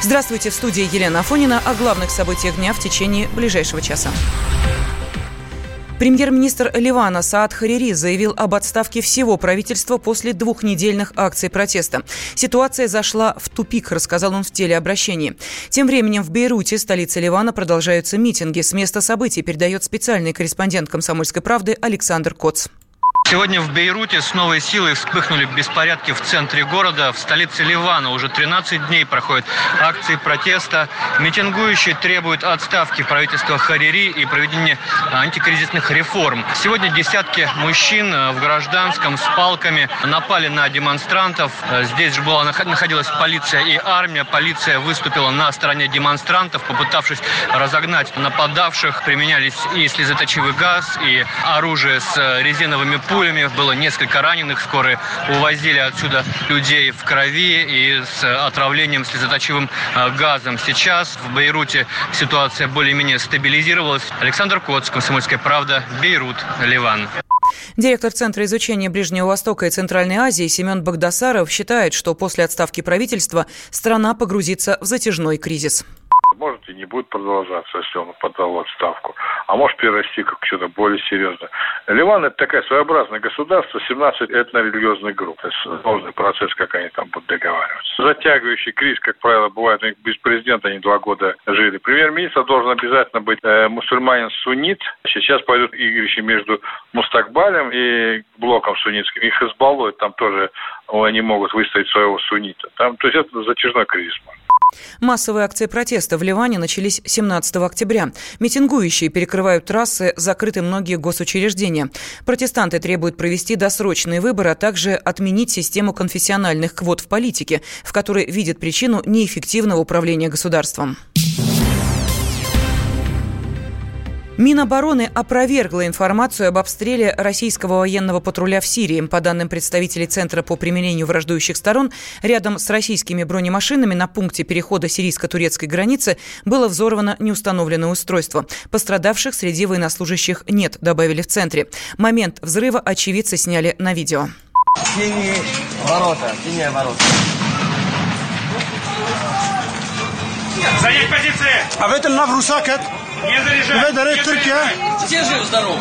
Здравствуйте, в студии Елена Афонина о главных событиях дня в течение ближайшего часа. Премьер-министр Ливана Саад Харири заявил об отставке всего правительства после двухнедельных акций протеста. Ситуация зашла в тупик, рассказал он в телеобращении. Тем временем в Бейруте, столице Ливана, продолжаются митинги. С места событий передает специальный корреспондент «Комсомольской правды» Александр Коц. Сегодня в Бейруте с новой силой вспыхнули беспорядки в центре города. В столице Ливана уже 13 дней проходят акции протеста. Митингующие требуют отставки правительства Харири и проведения антикризисных реформ. Сегодня десятки мужчин э, в гражданском с палками напали на демонстрантов. Э, здесь же была, находилась полиция и армия. Полиция выступила на стороне демонстрантов, попытавшись разогнать нападавших. Применялись и слезоточивый газ, и оружие с э, резиновыми пулями пулями, было несколько раненых. Скорые увозили отсюда людей в крови и с отравлением слезоточивым э, газом. Сейчас в Бейруте ситуация более-менее стабилизировалась. Александр Коц, Комсомольская правда, Бейрут, Ливан. Директор Центра изучения Ближнего Востока и Центральной Азии Семен Багдасаров считает, что после отставки правительства страна погрузится в затяжной кризис может и не будет продолжаться, если он подал отставку, а может перерасти как что-то более серьезное. Ливан – это такая своеобразное государство, 17 этно-религиозных групп. Это сложный процесс, как они там будут договариваться. Затягивающий кризис, как правило, бывает, без президента они два года жили. Премьер-министр должен обязательно быть э, мусульманин-суннит. Сейчас пойдут игрища между Мустакбалем и блоком суннитским. Их избалуют, там тоже они могут выставить своего суннита. Там, то есть это затяжной кризис. Массовые акции протеста в Ливане начались 17 октября. Митингующие перекрывают трассы, закрыты многие госучреждения. Протестанты требуют провести досрочные выборы, а также отменить систему конфессиональных квот в политике, в которой видят причину неэффективного управления государством. Минобороны опровергла информацию об обстреле российского военного патруля в Сирии. По данным представителей Центра по примирению враждующих сторон, рядом с российскими бронемашинами на пункте перехода сирийско-турецкой границы было взорвано неустановленное устройство. Пострадавших среди военнослужащих нет, добавили в Центре. Момент взрыва очевидцы сняли на видео. Синие ворота, синие ворота. Занять позиции! А в этом Наврусакет! Не! В Türkiye! Все живы-здоровы!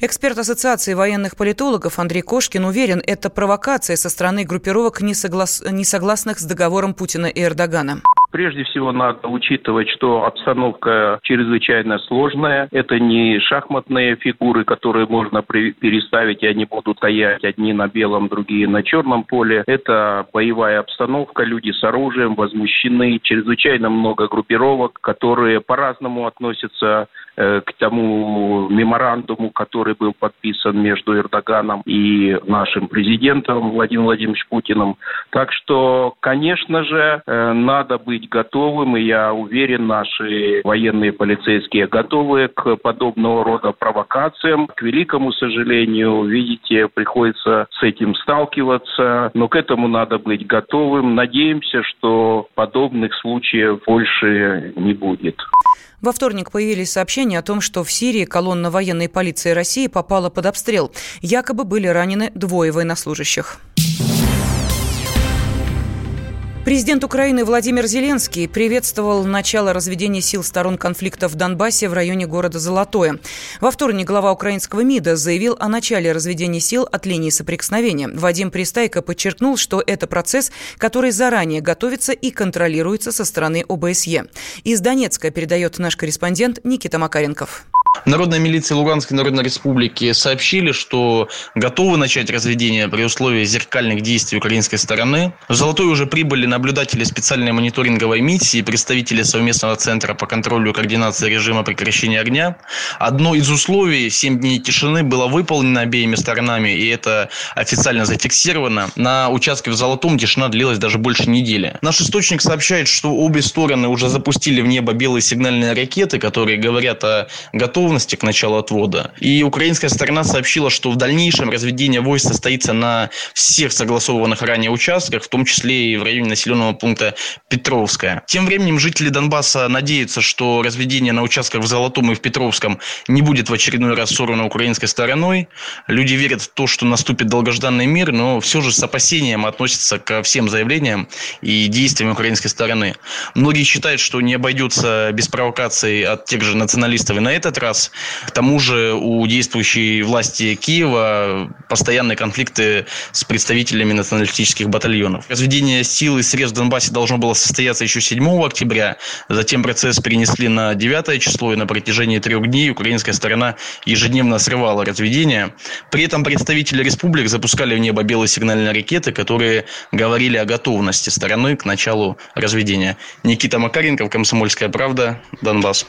Эксперт Ассоциации военных политологов Андрей Кошкин уверен, это провокация со стороны группировок, несоглас... несогласных с договором Путина и Эрдогана. Прежде всего надо учитывать, что обстановка чрезвычайно сложная. Это не шахматные фигуры, которые можно переставить, и они будут стоять одни на белом, другие на черном поле. Это боевая обстановка, люди с оружием возмущены, чрезвычайно много группировок, которые по-разному относятся к тому меморандуму, который был подписан между Эрдоганом и нашим президентом Владимиром Владимировичем Путиным. Так что, конечно же, э, надо быть готовым, и я уверен, наши военные полицейские готовы к подобного рода провокациям. К великому сожалению, видите, приходится с этим сталкиваться, но к этому надо быть готовым. Надеемся, что подобных случаев больше не будет. Во вторник появились сообщения о том, что в Сирии колонна военной полиции России попала под обстрел. Якобы были ранены двое военнослужащих. Президент Украины Владимир Зеленский приветствовал начало разведения сил сторон конфликта в Донбассе в районе города Золотое. Во вторник глава украинского МИДа заявил о начале разведения сил от линии соприкосновения. Вадим Пристайко подчеркнул, что это процесс, который заранее готовится и контролируется со стороны ОБСЕ. Из Донецка передает наш корреспондент Никита Макаренков. Народная милиция Луганской Народной Республики сообщили, что готовы начать разведение при условии зеркальных действий украинской стороны. В Золотой уже прибыли наблюдатели специальной мониторинговой миссии, представители совместного центра по контролю и координации режима прекращения огня. Одно из условий 7 дней тишины было выполнено обеими сторонами, и это официально зафиксировано. На участке в Золотом тишина длилась даже больше недели. Наш источник сообщает, что обе стороны уже запустили в небо белые сигнальные ракеты, которые говорят о готовности готовности к началу отвода. И украинская сторона сообщила, что в дальнейшем разведение войск состоится на всех согласованных ранее участках, в том числе и в районе населенного пункта Петровская. Тем временем жители Донбасса надеются, что разведение на участках в Золотом и в Петровском не будет в очередной раз сорвано украинской стороной. Люди верят в то, что наступит долгожданный мир, но все же с опасением относятся ко всем заявлениям и действиям украинской стороны. Многие считают, что не обойдется без провокаций от тех же националистов и на этот раз. К тому же у действующей власти Киева постоянные конфликты с представителями националистических батальонов. Разведение сил и средств в Донбассе должно было состояться еще 7 октября. Затем процесс перенесли на 9 число, и на протяжении трех дней украинская сторона ежедневно срывала разведение. При этом представители республик запускали в небо белые сигнальные ракеты, которые говорили о готовности стороны к началу разведения. Никита Макаренков, «Комсомольская правда», Донбасс.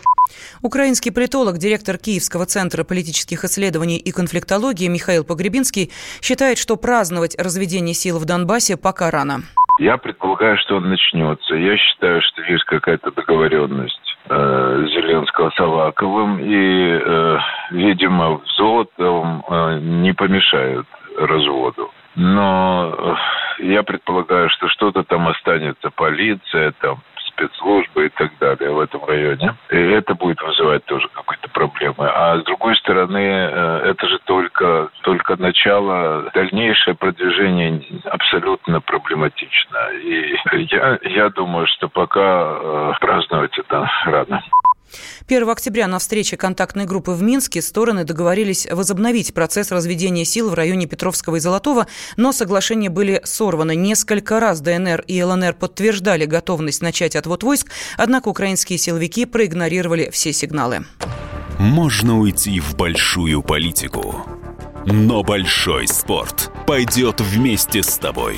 Украинский политолог, директор Киевского центра политических исследований и конфликтологии Михаил Погребинский считает, что праздновать разведение сил в Донбассе пока рано. Я предполагаю, что он начнется. Я считаю, что есть какая-то договоренность э, Зеленского с Аваковым, и, э, видимо, в Золотом э, не помешают разводу. Но э, я предполагаю, что что-то там останется, полиция, там спецслужбы и так далее в этом районе. И это будет вызывать тоже какие-то проблемы. А с другой стороны, э, это же только, только начало. Дальнейшее продвижение абсолютно проблематично. И я, я думаю, что пока э, праздновать это рано. 1 октября на встрече контактной группы в Минске стороны договорились возобновить процесс разведения сил в районе Петровского и Золотого, но соглашения были сорваны. Несколько раз ДНР и ЛНР подтверждали готовность начать отвод войск, однако украинские силовики проигнорировали все сигналы. Можно уйти в большую политику, но большой спорт пойдет вместе с тобой.